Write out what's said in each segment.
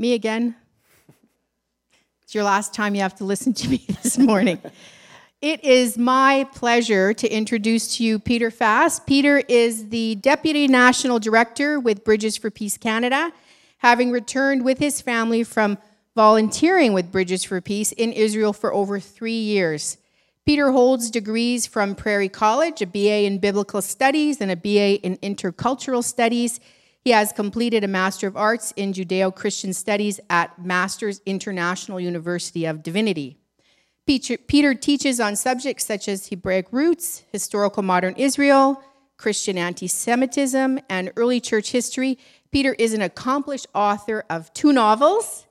Me again? It's your last time you have to listen to me this morning. it is my pleasure to introduce to you Peter Fast. Peter is the Deputy National Director with Bridges for Peace Canada, having returned with his family from volunteering with Bridges for Peace in Israel for over three years. Peter holds degrees from Prairie College, a BA in Biblical Studies and a BA in Intercultural Studies. He has completed a Master of Arts in Judeo Christian Studies at Masters International University of Divinity. Peter teaches on subjects such as Hebraic roots, historical modern Israel, Christian anti Semitism, and early church history. Peter is an accomplished author of two novels,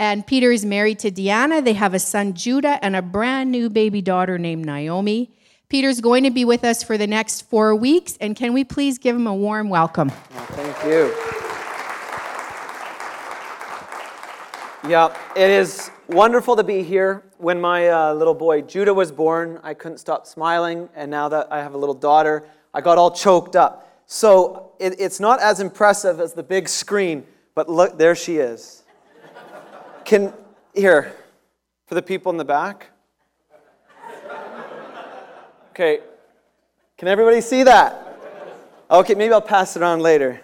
and Peter is married to Deanna. They have a son, Judah, and a brand new baby daughter named Naomi. Peter's going to be with us for the next four weeks, and can we please give him a warm welcome? Oh, thank you. Yeah, it is wonderful to be here. When my uh, little boy Judah was born, I couldn't stop smiling, and now that I have a little daughter, I got all choked up. So it, it's not as impressive as the big screen, but look, there she is. Can, here, for the people in the back. Okay. Can everybody see that? Okay, maybe I'll pass it on later.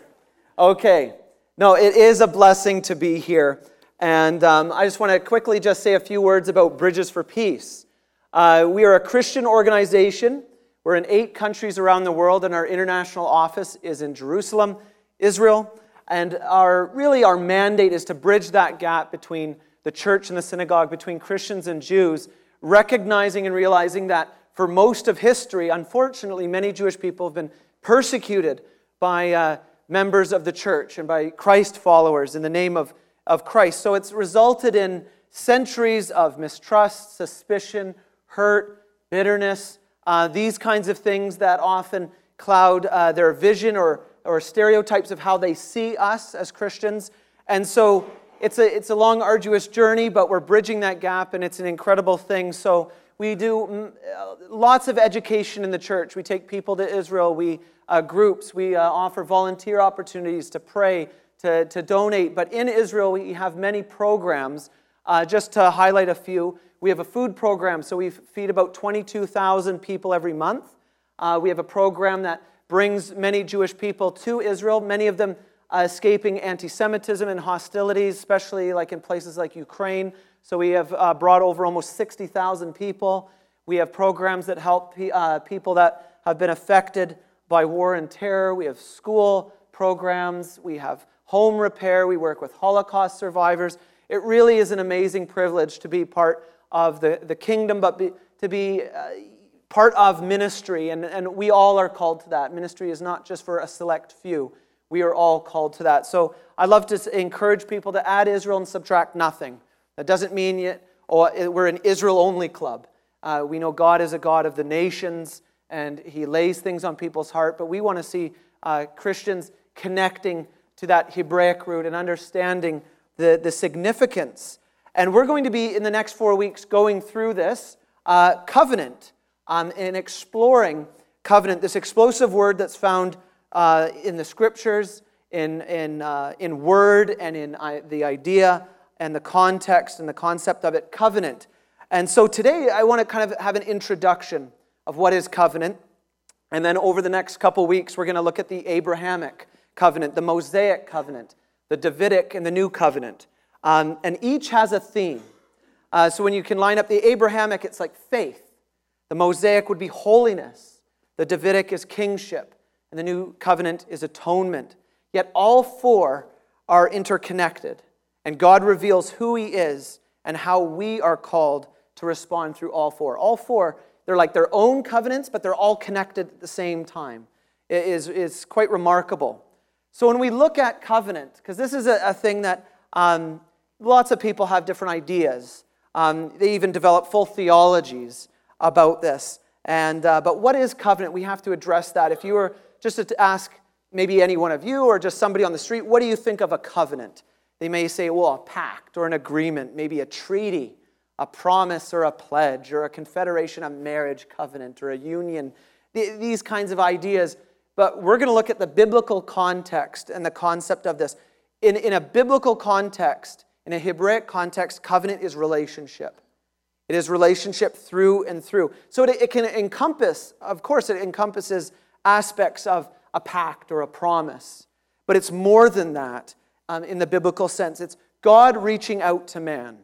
Okay. No, it is a blessing to be here. And um, I just want to quickly just say a few words about Bridges for Peace. Uh, we are a Christian organization. We're in eight countries around the world, and our international office is in Jerusalem, Israel. And our, really, our mandate is to bridge that gap between the church and the synagogue, between Christians and Jews, recognizing and realizing that for most of history, unfortunately, many Jewish people have been persecuted by uh, members of the church and by Christ followers in the name of, of Christ. So it's resulted in centuries of mistrust, suspicion, hurt, bitterness, uh, these kinds of things that often cloud uh, their vision or, or stereotypes of how they see us as Christians. And so it's a, it's a long, arduous journey, but we're bridging that gap, and it's an incredible thing. So we do mm, uh, lots of education in the church. We take people to Israel. We uh, groups. We uh, offer volunteer opportunities to pray, to, to donate. But in Israel, we have many programs. Uh, just to highlight a few, we have a food program. So we feed about 22,000 people every month. Uh, we have a program that brings many Jewish people to Israel, many of them uh, escaping anti Semitism and hostilities, especially like in places like Ukraine. So we have uh, brought over almost 60,000 people. We have programs that help pe- uh, people that have been affected by war and terror. We have school programs. We have home repair. We work with Holocaust survivors. It really is an amazing privilege to be part of the, the kingdom, but be, to be uh, part of ministry. And, and we all are called to that. Ministry is not just for a select few, we are all called to that. So I love to encourage people to add Israel and subtract nothing. That doesn't mean yet, oh, we're an Israel only club. Uh, we know God is a God of the nations and He lays things on people's heart, but we want to see uh, Christians connecting to that Hebraic root and understanding the, the significance. And we're going to be, in the next four weeks, going through this uh, covenant um, and exploring covenant, this explosive word that's found uh, in the scriptures, in, in, uh, in word, and in uh, the idea and the context and the concept of it, covenant. And so today I want to kind of have an introduction of what is covenant. And then over the next couple weeks, we're going to look at the Abrahamic covenant, the Mosaic covenant, the Davidic, and the New covenant. Um, and each has a theme. Uh, so when you can line up the Abrahamic, it's like faith. The Mosaic would be holiness. The Davidic is kingship. And the New covenant is atonement. Yet all four are interconnected. And God reveals who He is and how we are called to respond through all four. All four, they're like their own covenants, but they're all connected at the same time. It is, is quite remarkable. So when we look at covenant, because this is a, a thing that um, lots of people have different ideas. Um, they even develop full theologies about this. And, uh, but what is covenant? We have to address that. If you were just to ask maybe any one of you or just somebody on the street, what do you think of a covenant? They may say, well, a pact or an agreement, maybe a treaty, a promise or a pledge, or a confederation, a marriage covenant, or a union, these kinds of ideas. But we're going to look at the biblical context and the concept of this. in, in a biblical context, in a Hebraic context, covenant is relationship. It is relationship through and through. So it, it can encompass, of course, it encompasses aspects of a pact or a promise, but it's more than that um, in the biblical sense. It's God reaching out to man.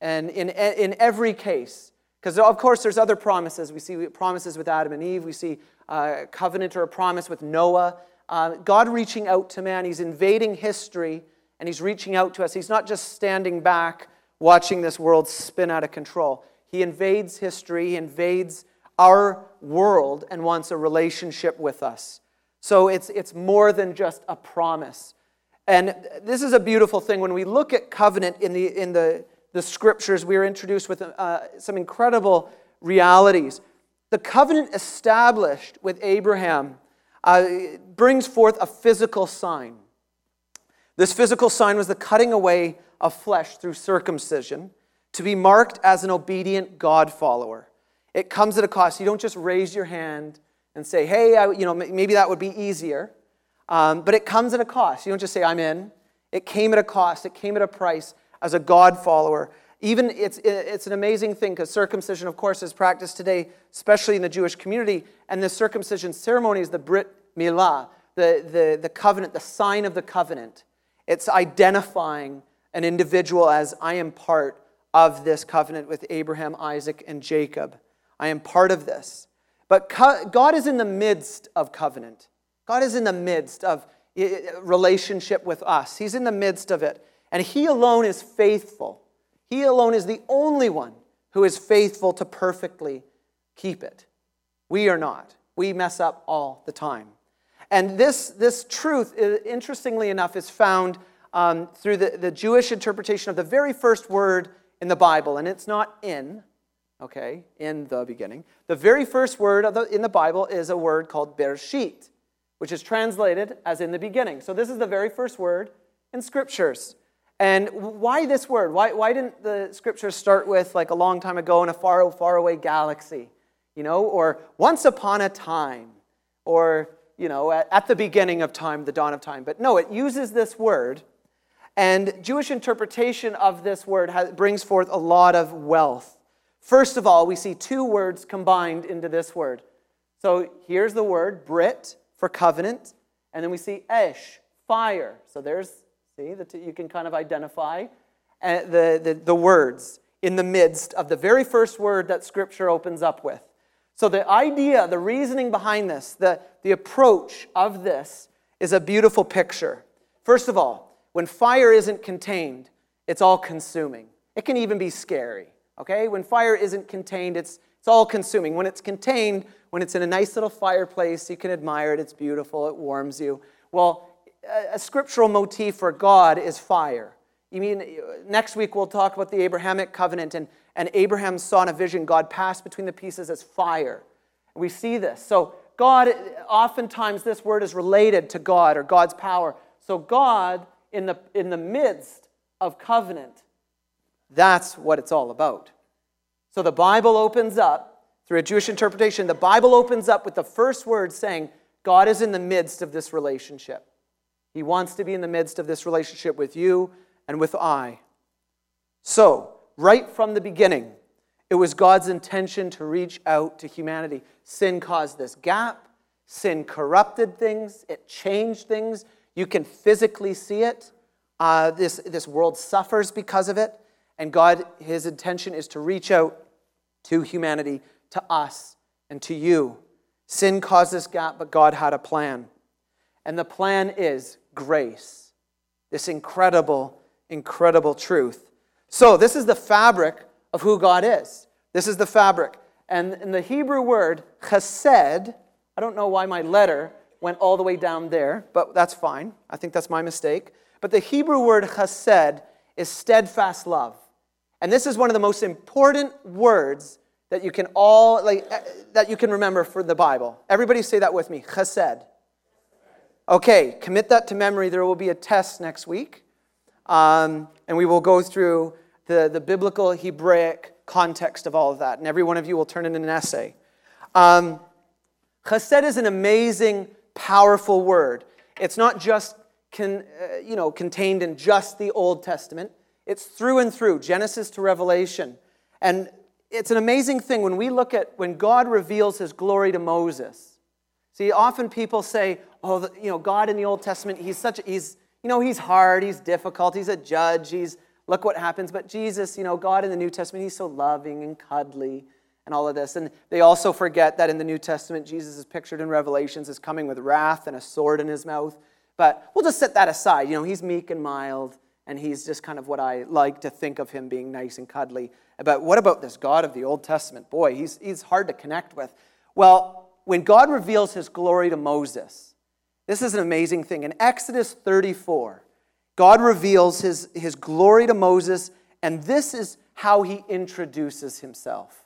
And in, in every case, because of course there's other promises. We see promises with Adam and Eve, we see a uh, covenant or a promise with Noah. Uh, God reaching out to man, He's invading history and He's reaching out to us. He's not just standing back watching this world spin out of control. He invades history, He invades our world and wants a relationship with us. So it's, it's more than just a promise. And this is a beautiful thing. When we look at covenant in the, in the, the scriptures, we are introduced with uh, some incredible realities. The covenant established with Abraham uh, brings forth a physical sign. This physical sign was the cutting away of flesh through circumcision to be marked as an obedient God follower. It comes at a cost. You don't just raise your hand and say, hey, I, you know, maybe that would be easier. Um, but it comes at a cost. You don't just say, I'm in. It came at a cost, it came at a price as a God follower. Even it's, it's an amazing thing because circumcision, of course, is practiced today, especially in the Jewish community. And the circumcision ceremony is the Brit Milah, the, the, the covenant, the sign of the covenant. It's identifying an individual as I am part of this covenant with Abraham, Isaac, and Jacob. I am part of this. But God is in the midst of covenant. God is in the midst of relationship with us. He's in the midst of it. And He alone is faithful. He alone is the only one who is faithful to perfectly keep it. We are not. We mess up all the time. And this, this truth, interestingly enough, is found um, through the, the Jewish interpretation of the very first word in the Bible. And it's not in, okay, in the beginning. The very first word the, in the Bible is a word called Bereshit, which is translated as in the beginning. So this is the very first word in scriptures. And why this word? Why, why didn't the scriptures start with like a long time ago in a far, far away galaxy? You know, or once upon a time, or you know, at, at the beginning of time, the dawn of time. But no, it uses this word. And Jewish interpretation of this word has, brings forth a lot of wealth. First of all, we see two words combined into this word. So here's the word, Brit, for covenant. And then we see Esh, fire. So there's, see, the two, you can kind of identify uh, the, the, the words in the midst of the very first word that Scripture opens up with. So, the idea, the reasoning behind this, the, the approach of this is a beautiful picture. First of all, when fire isn't contained, it's all consuming. It can even be scary, okay? When fire isn't contained, it's, it's all consuming. When it's contained, when it's in a nice little fireplace, you can admire it, it's beautiful, it warms you. Well, a, scriptural motif for God is fire. You mean, next week we'll talk about the Abrahamic covenant and and Abraham saw in a vision God passed between the pieces as fire. We see this. So, God, oftentimes this word is related to God or God's power. So, God, in the, in the midst of covenant, that's what it's all about. So, the Bible opens up, through a Jewish interpretation, the Bible opens up with the first word saying, God is in the midst of this relationship. He wants to be in the midst of this relationship with you and with I. So, right from the beginning, it was God's intention to reach out to humanity. Sin caused this gap, sin corrupted things, it changed things. You can physically see it. Uh, this, this world suffers because of it. And God, His intention is to reach out to humanity, to us, and to you. Sin caused this gap, but God had a plan. And the plan is grace. This incredible, incredible truth. So, this is the fabric of who God is. This is the fabric. And in the Hebrew word, chesed, I don't know why my letter went all the way down there, but that's fine. I think that's my mistake. But the Hebrew word chesed is steadfast love. And this is one of the most important words that you can all like eh, that you can remember for the Bible. Everybody say that with me. Chesed. Okay, commit that to memory. There will be a test next week. Um, and we will go through the, the biblical Hebraic context of all of that. And every one of you will turn in an essay. Um, chesed is an amazing, powerful word. It's not just uh, you know, contained in just the Old Testament. It's through and through, Genesis to Revelation. And it's an amazing thing when we look at when God reveals his glory to Moses. See, often people say, oh, the, you know, God in the Old Testament, he's such, he's, you know, he's hard, he's difficult, he's a judge, he's, look what happens. But Jesus, you know, God in the New Testament, he's so loving and cuddly and all of this. And they also forget that in the New Testament, Jesus is pictured in Revelations as coming with wrath and a sword in his mouth. But we'll just set that aside. You know, he's meek and mild, and he's just kind of what I like to think of him being nice and cuddly. But what about this God of the Old Testament? Boy, he's, he's hard to connect with. Well, when God reveals his glory to Moses, this is an amazing thing. In Exodus 34, God reveals his, his glory to Moses, and this is how he introduces himself.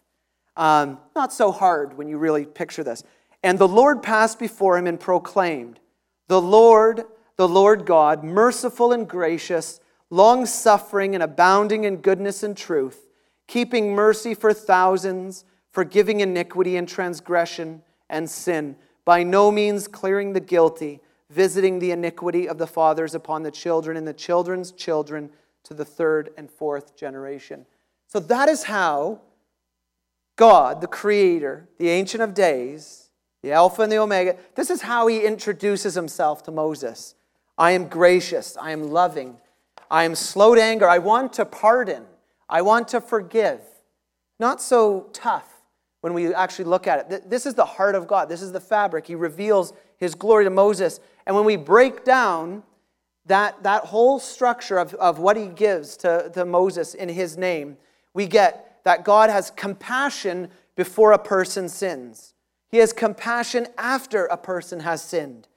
Um, not so hard when you really picture this. And the Lord passed before him and proclaimed, The Lord, the Lord God, merciful and gracious, long suffering and abounding in goodness and truth, keeping mercy for thousands, forgiving iniquity and transgression and sin, by no means clearing the guilty, visiting the iniquity of the fathers upon the children and the children's children to the third and fourth generation. So that is how God, the Creator, the Ancient of Days, the Alpha and the Omega, this is how He introduces Himself to Moses. I am gracious, I am loving, I am slow to anger, I want to pardon, I want to forgive. Not so tough when we actually look at it. This is the heart of God, this is the fabric. He reveals His glory to Moses. And when we break down that, that whole structure of, of what He gives to, to Moses in His name, we get that God has compassion before a person sins. He has compassion after a person has sinned.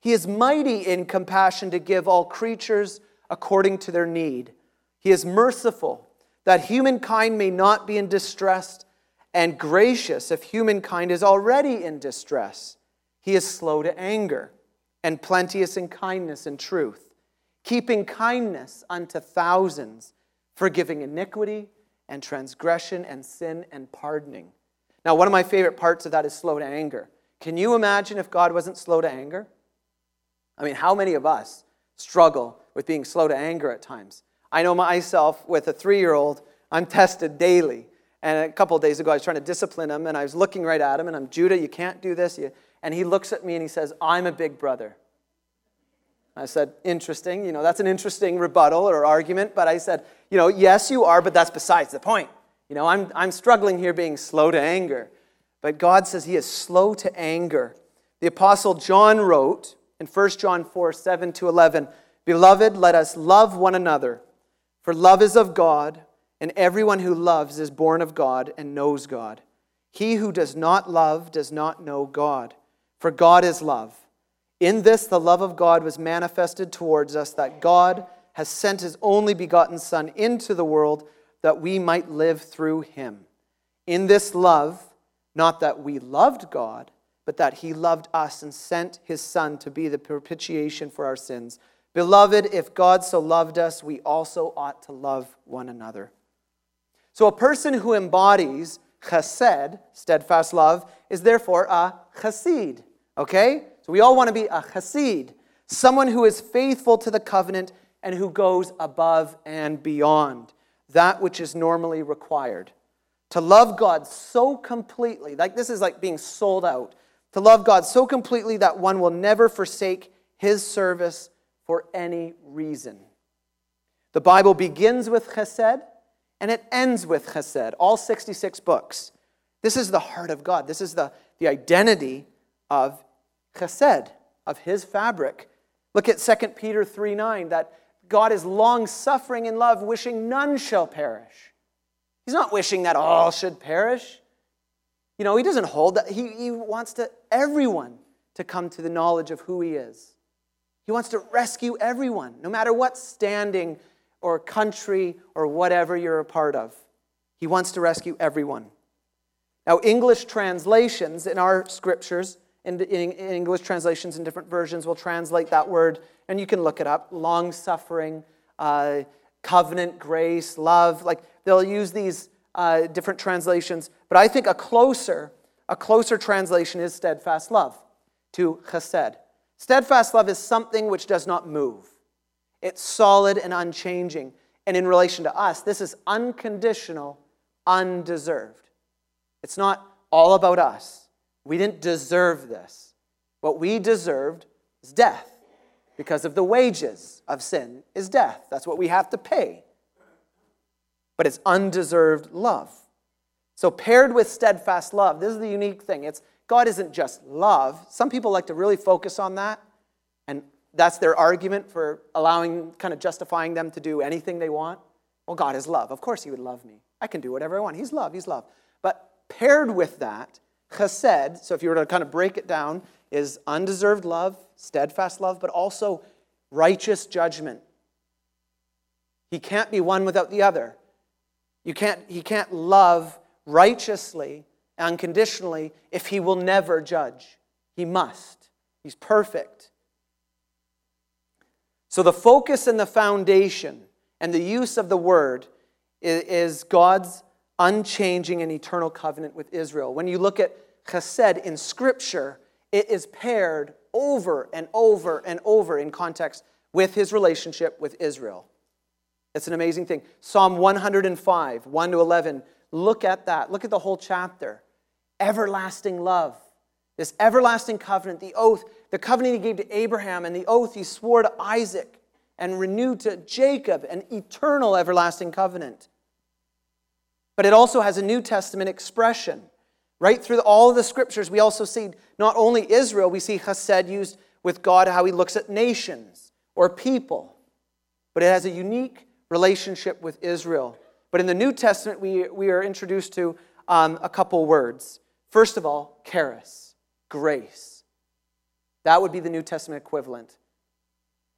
He is mighty in compassion to give all creatures according to their need. He is merciful that humankind may not be in distress, and gracious if humankind is already in distress. He is slow to anger and plenteous in kindness and truth, keeping kindness unto thousands, forgiving iniquity and transgression and sin and pardoning. Now, one of my favorite parts of that is slow to anger. Can you imagine if God wasn't slow to anger? I mean, how many of us struggle with being slow to anger at times? I know myself with a three year old, I'm tested daily. And a couple days ago, I was trying to discipline him, and I was looking right at him, and I'm, Judah, you can't do this. And he looks at me and he says, I'm a big brother. I said, interesting. You know, that's an interesting rebuttal or argument, but I said, you know, yes, you are, but that's besides the point. You know, I'm, I'm struggling here being slow to anger. But God says he is slow to anger. The Apostle John wrote in 1 John 4 7 to 11, Beloved, let us love one another, for love is of God, and everyone who loves is born of God and knows God. He who does not love does not know God, for God is love. In this, the love of God was manifested towards us, that God has sent his only begotten Son into the world that we might live through him. In this love, not that we loved God, but that he loved us and sent his Son to be the propitiation for our sins. Beloved, if God so loved us, we also ought to love one another. So, a person who embodies chesed, steadfast love, is therefore a chassid. Okay? So, we all want to be a chassid, someone who is faithful to the covenant and who goes above and beyond that which is normally required. To love God so completely, like this is like being sold out, to love God so completely that one will never forsake his service for any reason. The Bible begins with chesed and it ends with chesed, all 66 books. This is the heart of God. This is the, the identity of chesed, of his fabric. Look at 2 Peter 3 9, that God is long suffering in love, wishing none shall perish. He's not wishing that all should perish. You know, he doesn't hold that. He, he wants to everyone to come to the knowledge of who he is. He wants to rescue everyone, no matter what standing or country or whatever you're a part of. He wants to rescue everyone. Now, English translations in our scriptures, in, in, in English translations in different versions, will translate that word and you can look it up long suffering, uh, covenant, grace, love. Like they'll use these uh, different translations, but I think a closer, a closer translation is steadfast love to chesed. Steadfast love is something which does not move, it's solid and unchanging. And in relation to us, this is unconditional, undeserved. It's not all about us. We didn't deserve this. What we deserved is death because of the wages of sin is death. That's what we have to pay. But it's undeserved love. So paired with steadfast love, this is the unique thing. It's God isn't just love. Some people like to really focus on that, and that's their argument for allowing, kind of justifying them to do anything they want. Well, God is love. Of course, He would love me. I can do whatever I want. He's love. He's love. But paired with that, chesed, so if you were to kind of break it down, is undeserved love, steadfast love, but also righteous judgment. He can't be one without the other. You can't, he can't love righteously unconditionally if he will never judge. He must. He's perfect. So the focus and the foundation and the use of the word is God's unchanging and eternal covenant with Israel. When you look at chesed in Scripture, it is paired over and over and over in context with his relationship with Israel. It's an amazing thing. Psalm 105, 1 to 11. Look at that. Look at the whole chapter everlasting love, this everlasting covenant, the oath, the covenant he gave to Abraham, and the oath he swore to Isaac and renewed to Jacob, an eternal everlasting covenant. But it also has a New Testament expression. Right through all of the scriptures, we also see not only Israel, we see chesed used with God, how he looks at nations or people, but it has a unique relationship with Israel. But in the New Testament, we, we are introduced to um, a couple words. First of all, charis, grace. That would be the New Testament equivalent.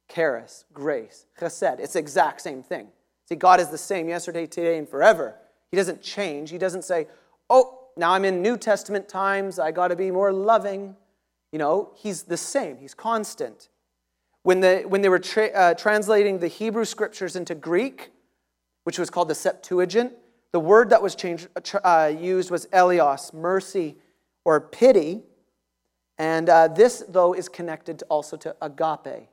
Charis, grace, chesed. It's the exact same thing. See, God is the same yesterday, today, and forever. He doesn't change. He doesn't say, oh, now I'm in New Testament times. I got to be more loving. You know, He's the same. He's constant. When, the, when they were tra- uh, translating the Hebrew scriptures into Greek, which was called the Septuagint, the word that was changed, uh, used was eleos, mercy or pity. And uh, this, though, is connected to also to agape,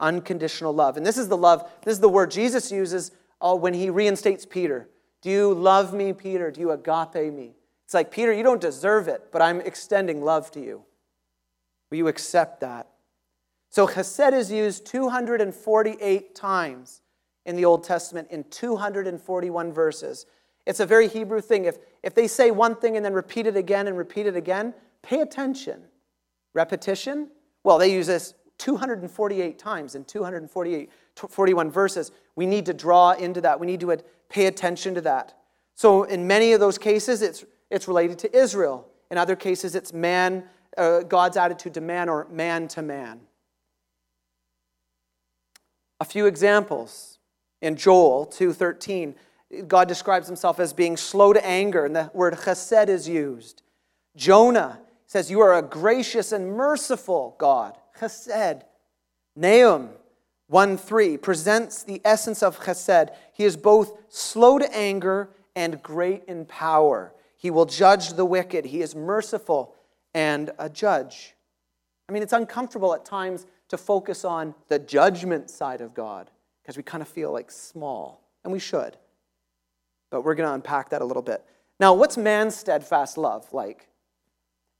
unconditional love. And this is the love, this is the word Jesus uses uh, when he reinstates Peter. Do you love me, Peter? Do you agape me? It's like, Peter, you don't deserve it, but I'm extending love to you. Will you accept that? So, chesed is used 248 times in the Old Testament in 241 verses. It's a very Hebrew thing. If, if they say one thing and then repeat it again and repeat it again, pay attention. Repetition? Well, they use this 248 times in 248, 41 verses. We need to draw into that. We need to pay attention to that. So, in many of those cases, it's, it's related to Israel. In other cases, it's man, uh, God's attitude to man or man to man. A few examples in Joel 2:13, God describes himself as being slow to anger, and the word chesed is used. Jonah says, You are a gracious and merciful God. Chesed. Nahum 1 3 presents the essence of chesed. He is both slow to anger and great in power. He will judge the wicked. He is merciful and a judge. I mean, it's uncomfortable at times to focus on the judgment side of God because we kind of feel like small, and we should. But we're going to unpack that a little bit. Now, what's man's steadfast love like?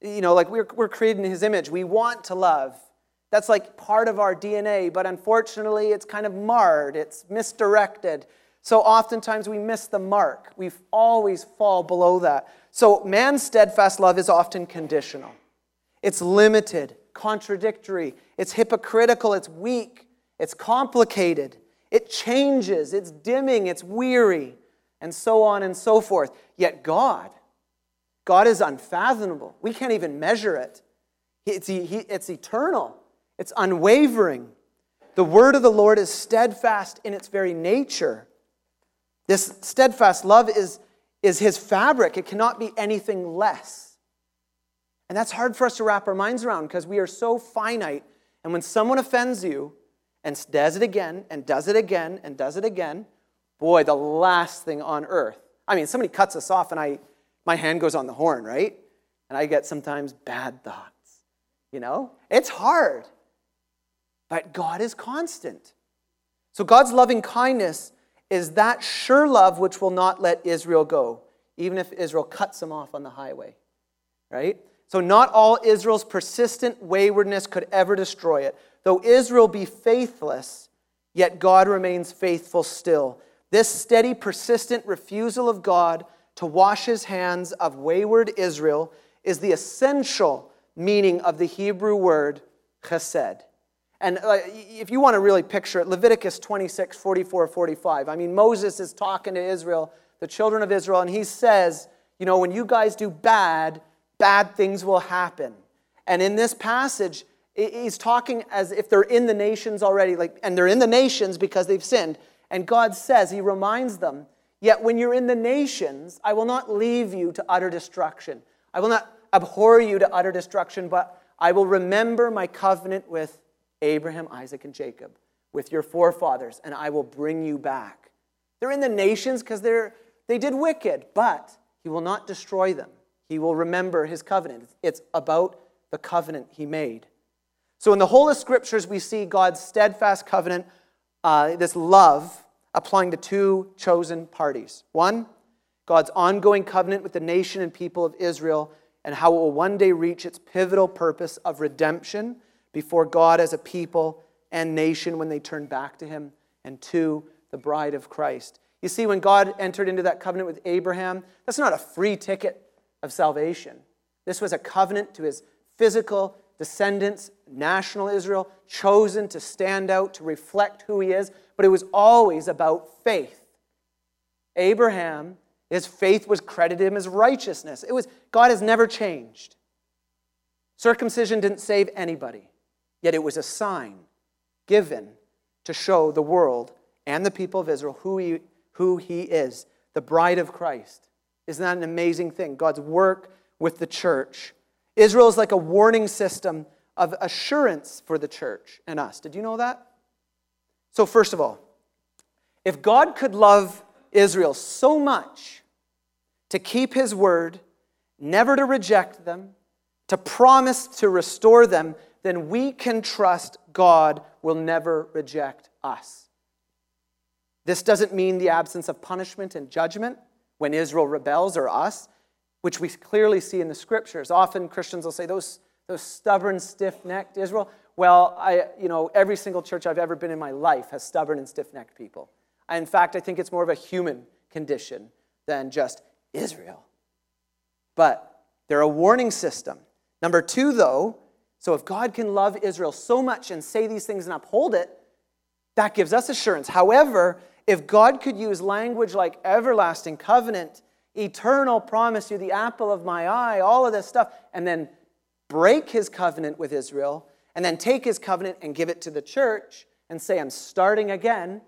You know, like we're, we're created in his image. We want to love. That's like part of our DNA, but unfortunately, it's kind of marred, it's misdirected. So oftentimes we miss the mark. We always fall below that. So man's steadfast love is often conditional. It's limited, contradictory, it's hypocritical, it's weak, it's complicated. It changes, it's dimming, it's weary, and so on and so forth. Yet God, God is unfathomable. We can't even measure it. It's, it's eternal, it's unwavering. The word of the Lord is steadfast in its very nature. This steadfast love is, is his fabric, it cannot be anything less. And that's hard for us to wrap our minds around because we are so finite. And when someone offends you, and does it again and does it again and does it again, boy, the last thing on earth. I mean, somebody cuts us off and I, my hand goes on the horn, right? And I get sometimes bad thoughts. You know, it's hard, but God is constant. So God's loving kindness is that sure love which will not let Israel go, even if Israel cuts them off on the highway. Right? So, not all Israel's persistent waywardness could ever destroy it. Though Israel be faithless, yet God remains faithful still. This steady, persistent refusal of God to wash his hands of wayward Israel is the essential meaning of the Hebrew word chesed. And uh, if you want to really picture it, Leviticus 26, 44, 45. I mean, Moses is talking to Israel, the children of Israel, and he says, You know, when you guys do bad, bad things will happen. And in this passage, he's talking as if they're in the nations already, like, and they're in the nations because they've sinned. And God says, He reminds them, Yet when you're in the nations, I will not leave you to utter destruction. I will not abhor you to utter destruction, but I will remember my covenant with Abraham, Isaac, and Jacob, with your forefathers, and I will bring you back. They're in the nations because they're they did wicked, but he will not destroy them. He will remember his covenant. It's about the covenant he made. So, in the whole of scriptures, we see God's steadfast covenant, uh, this love, applying to two chosen parties. One, God's ongoing covenant with the nation and people of Israel, and how it will one day reach its pivotal purpose of redemption before God as a people and nation when they turn back to Him. And two, the bride of Christ. You see, when God entered into that covenant with Abraham, that's not a free ticket of salvation. This was a covenant to his physical descendants, national Israel, chosen to stand out, to reflect who he is, but it was always about faith. Abraham, his faith was credited him as righteousness. It was God has never changed. Circumcision didn't save anybody, yet it was a sign given to show the world and the people of Israel who he, who he is, the bride of Christ. Isn't that an amazing thing? God's work with the church. Israel is like a warning system of assurance for the church and us. Did you know that? So, first of all, if God could love Israel so much to keep his word, never to reject them, to promise to restore them, then we can trust God will never reject us. This doesn't mean the absence of punishment and judgment when Israel rebels or us, which we clearly see in the scriptures. Often Christians will say, those, those stubborn, stiff necked Israel. Well, I, you know, every single church I've ever been in my life has stubborn and stiff necked people. In fact, I think it's more of a human condition than just Israel. But they're a warning system. Number two, though, so if God can love Israel so much and say these things and uphold it, that gives us assurance. However, if God could use language like everlasting covenant, eternal promise, you're the apple of my eye, all of this stuff, and then break his covenant with Israel, and then take his covenant and give it to the church and say, I'm starting again,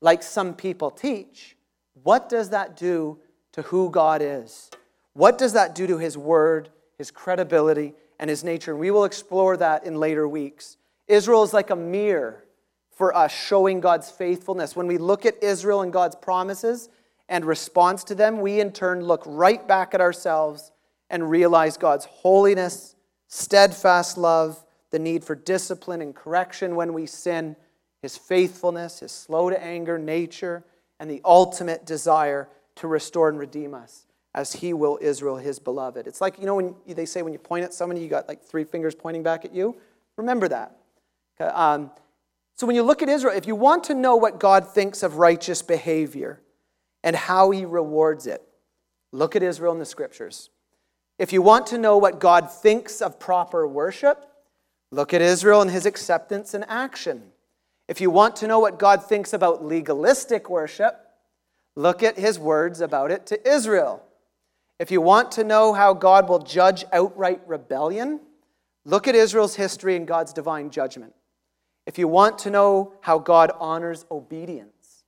like some people teach, what does that do to who God is? What does that do to his word, his credibility, and his nature? And we will explore that in later weeks. Israel is like a mirror for us showing God's faithfulness. When we look at Israel and God's promises and response to them, we in turn look right back at ourselves and realize God's holiness, steadfast love, the need for discipline and correction when we sin, his faithfulness, his slow to anger nature, and the ultimate desire to restore and redeem us as he will Israel, his beloved. It's like, you know, when they say when you point at somebody, you got like three fingers pointing back at you. Remember that. Um, so when you look at Israel, if you want to know what God thinks of righteous behavior and how he rewards it, look at Israel in the scriptures. If you want to know what God thinks of proper worship, look at Israel and his acceptance and action. If you want to know what God thinks about legalistic worship, look at his words about it to Israel. If you want to know how God will judge outright rebellion, look at Israel's history and God's divine judgment. If you want to know how God honors obedience,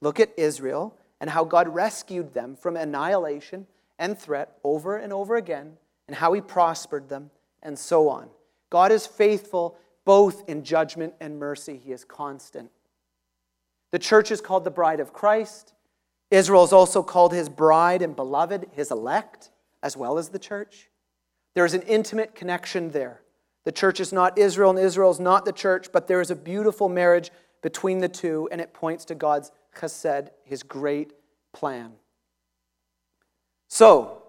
look at Israel and how God rescued them from annihilation and threat over and over again, and how he prospered them, and so on. God is faithful both in judgment and mercy, he is constant. The church is called the bride of Christ. Israel is also called his bride and beloved, his elect, as well as the church. There is an intimate connection there. The church is not Israel, and Israel is not the church, but there is a beautiful marriage between the two, and it points to God's chesed, his great plan. So,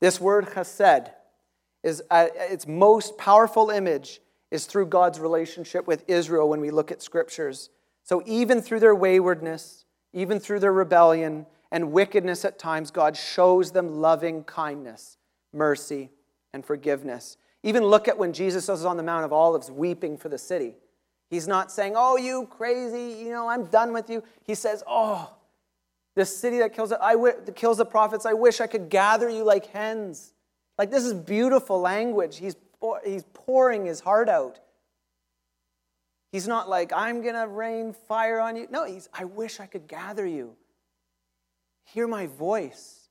this word chesed is uh, its most powerful image is through God's relationship with Israel when we look at scriptures. So, even through their waywardness, even through their rebellion and wickedness at times, God shows them loving kindness, mercy, and forgiveness. Even look at when Jesus was on the Mount of Olives weeping for the city. He's not saying, Oh, you crazy, you know, I'm done with you. He says, Oh, this city that kills, I w- that kills the prophets, I wish I could gather you like hens. Like, this is beautiful language. He's, he's pouring his heart out. He's not like, I'm going to rain fire on you. No, he's, I wish I could gather you. Hear my voice.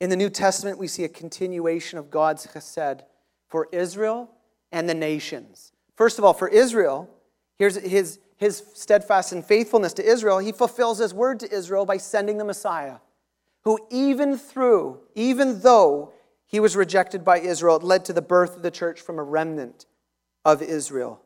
In the New Testament, we see a continuation of God's chesed for Israel and the nations. First of all, for Israel, here's his, his steadfast and faithfulness to Israel. He fulfills his word to Israel by sending the Messiah, who, even through, even though he was rejected by Israel. It led to the birth of the church from a remnant of Israel.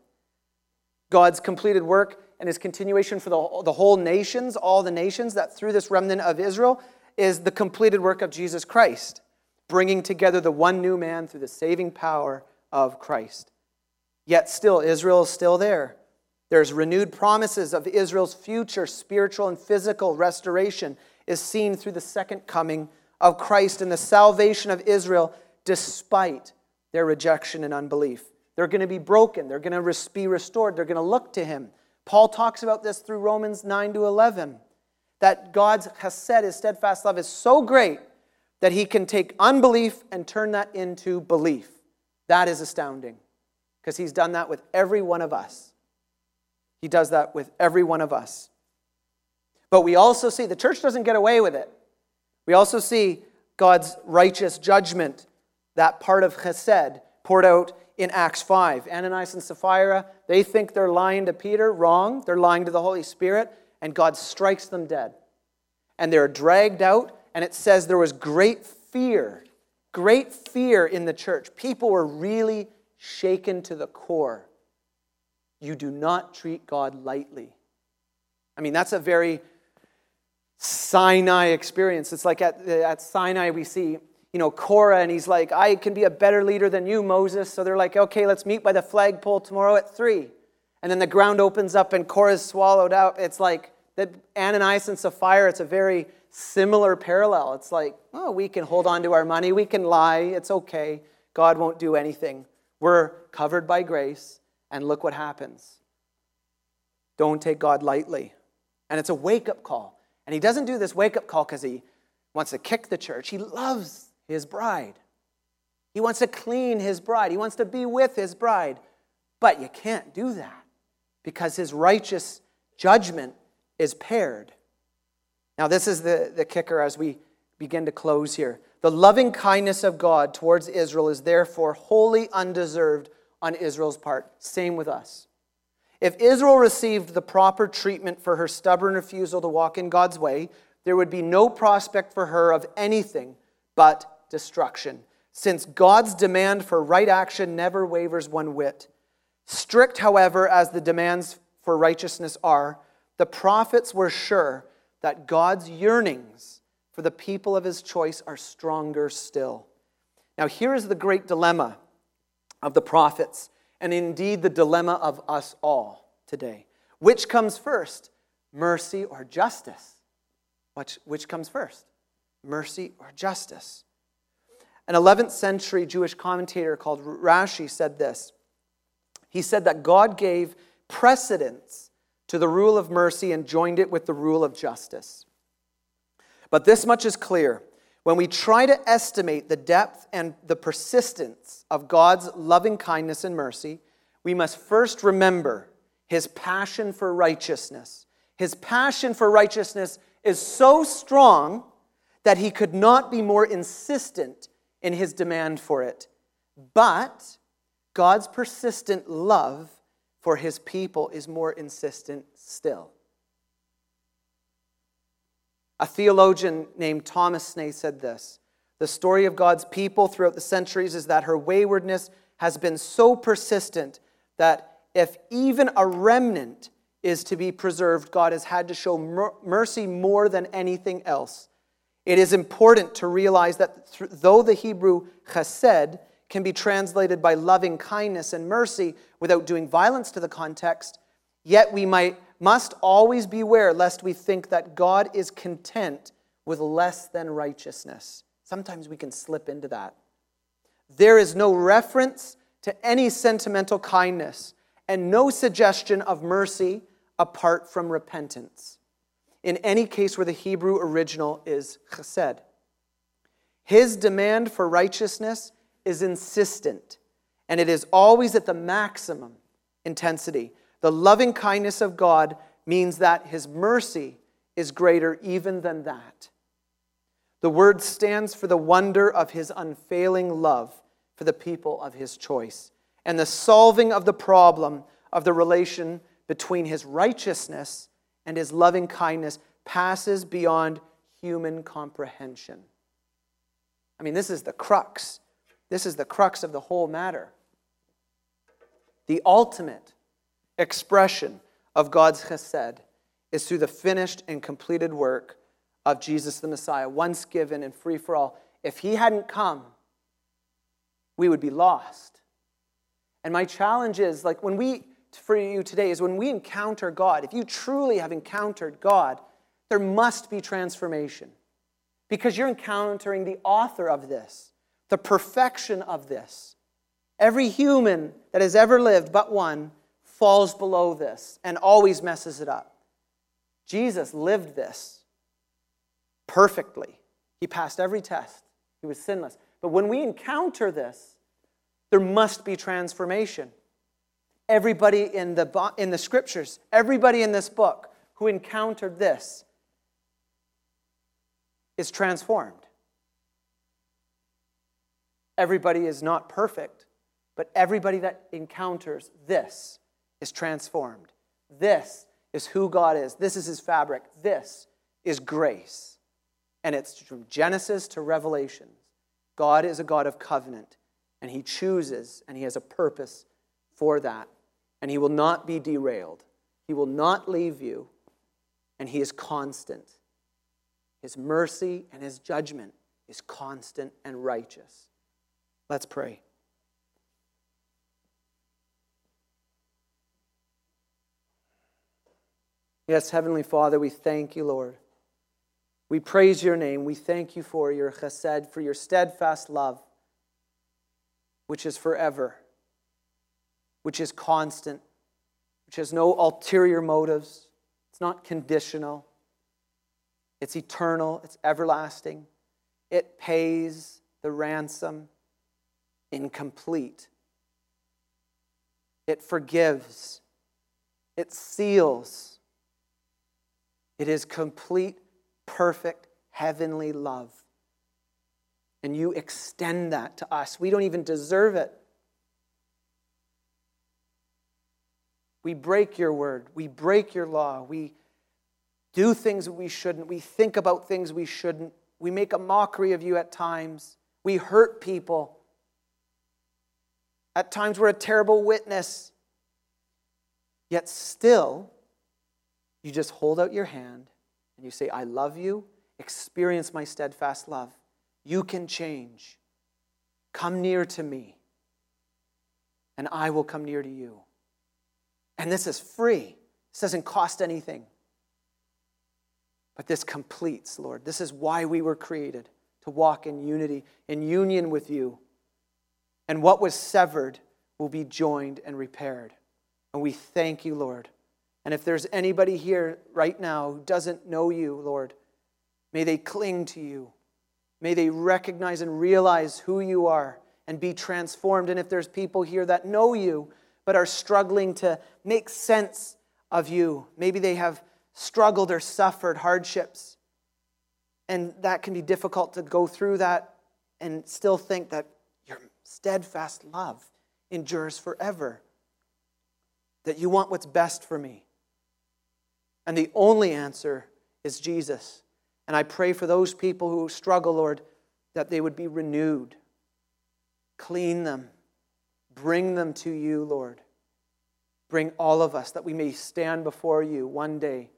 God's completed work and his continuation for the, the whole nations, all the nations, that through this remnant of Israel is the completed work of Jesus Christ, bringing together the one new man through the saving power of Christ. Yet still, Israel is still there. There's renewed promises of Israel's future spiritual and physical restoration is seen through the second coming of Christ and the salvation of Israel despite their rejection and unbelief. They're going to be broken. They're going to be restored. They're going to look to him. Paul talks about this through Romans 9 to 11 that God's chesed, his steadfast love, is so great that he can take unbelief and turn that into belief. That is astounding because he's done that with every one of us. He does that with every one of us. But we also see the church doesn't get away with it. We also see God's righteous judgment, that part of chesed, poured out in Acts 5. Ananias and Sapphira, they think they're lying to Peter. Wrong. They're lying to the Holy Spirit, and God strikes them dead. And they're dragged out, and it says there was great fear, great fear in the church. People were really shaken to the core. You do not treat God lightly. I mean, that's a very Sinai experience. It's like at, uh, at Sinai, we see, you know, Korah, and he's like, I can be a better leader than you, Moses. So they're like, okay, let's meet by the flagpole tomorrow at 3. And then the ground opens up and Korah's swallowed up. It's like that Ananias and Sapphira, it's a very similar parallel. It's like, oh, we can hold on to our money, we can lie, it's okay. God won't do anything. We're covered by grace, and look what happens. Don't take God lightly. And it's a wake up call. And he doesn't do this wake up call because he wants to kick the church. He loves his bride. He wants to clean his bride. He wants to be with his bride. But you can't do that because his righteous judgment is paired. Now, this is the, the kicker as we begin to close here. The loving kindness of God towards Israel is therefore wholly undeserved on Israel's part. Same with us. If Israel received the proper treatment for her stubborn refusal to walk in God's way, there would be no prospect for her of anything but destruction, since God's demand for right action never wavers one whit. Strict, however, as the demands for righteousness are, the prophets were sure that God's yearnings for the people of his choice are stronger still. Now, here is the great dilemma of the prophets and indeed the dilemma of us all today. Which comes first, mercy or justice? Which, which comes first, mercy or justice? An 11th century Jewish commentator called Rashi said this. He said that God gave precedence to the rule of mercy and joined it with the rule of justice. But this much is clear when we try to estimate the depth and the persistence of God's loving kindness and mercy, we must first remember his passion for righteousness. His passion for righteousness is so strong that he could not be more insistent in his demand for it. But God's persistent love for his people is more insistent still. A theologian named Thomas Snaith said this The story of God's people throughout the centuries is that her waywardness has been so persistent that if even a remnant is to be preserved, God has had to show mercy more than anything else. It is important to realize that though the Hebrew chesed can be translated by loving kindness and mercy without doing violence to the context, yet we might, must always beware lest we think that God is content with less than righteousness. Sometimes we can slip into that. There is no reference to any sentimental kindness and no suggestion of mercy apart from repentance. In any case where the Hebrew original is chesed, his demand for righteousness is insistent and it is always at the maximum intensity. The loving kindness of God means that his mercy is greater even than that. The word stands for the wonder of his unfailing love for the people of his choice and the solving of the problem of the relation between his righteousness and his loving kindness passes beyond human comprehension. I mean, this is the crux. This is the crux of the whole matter. The ultimate expression of God's chesed is through the finished and completed work of Jesus the Messiah, once given and free for all. If he hadn't come, we would be lost. And my challenge is like when we, for you today, is when we encounter God, if you truly have encountered God, there must be transformation because you're encountering the author of this, the perfection of this. Every human that has ever lived, but one, falls below this and always messes it up. Jesus lived this perfectly. He passed every test, he was sinless. But when we encounter this, there must be transformation. Everybody in the, in the scriptures, everybody in this book who encountered this is transformed. Everybody is not perfect, but everybody that encounters this is transformed. This is who God is. This is his fabric. This is grace. And it's from Genesis to Revelation. God is a God of covenant, and he chooses and he has a purpose for that. And he will not be derailed, he will not leave you, and he is constant. His mercy and his judgment is constant and righteous. Let's pray. Yes, Heavenly Father, we thank you, Lord. We praise your name. We thank you for your chesed, for your steadfast love, which is forever, which is constant, which has no ulterior motives. It's not conditional, it's eternal, it's everlasting. It pays the ransom incomplete. It forgives, it seals it is complete, perfect, heavenly love. And you extend that to us. We don't even deserve it. We break your word. We break your law. We do things we shouldn't. We think about things we shouldn't. We make a mockery of you at times. We hurt people. At times, we're a terrible witness. Yet, still, you just hold out your hand and you say, I love you. Experience my steadfast love. You can change. Come near to me, and I will come near to you. And this is free, this doesn't cost anything. But this completes, Lord. This is why we were created to walk in unity, in union with you. And what was severed will be joined and repaired. And we thank you, Lord. And if there's anybody here right now who doesn't know you, Lord, may they cling to you. May they recognize and realize who you are and be transformed. And if there's people here that know you but are struggling to make sense of you, maybe they have struggled or suffered hardships. And that can be difficult to go through that and still think that steadfast love endures forever, that you want what's best for me. And the only answer is Jesus. And I pray for those people who struggle, Lord, that they would be renewed. Clean them, bring them to you, Lord. Bring all of us that we may stand before you one day,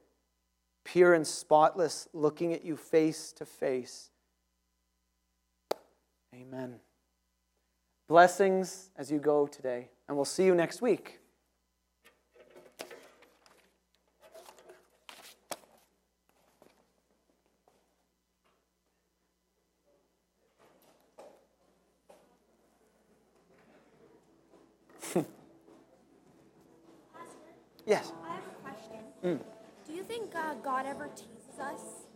pure and spotless, looking at you face to face. Amen. Blessings as you go today, and we'll see you next week. Yes. I have a question. Do you think uh, God ever teases us?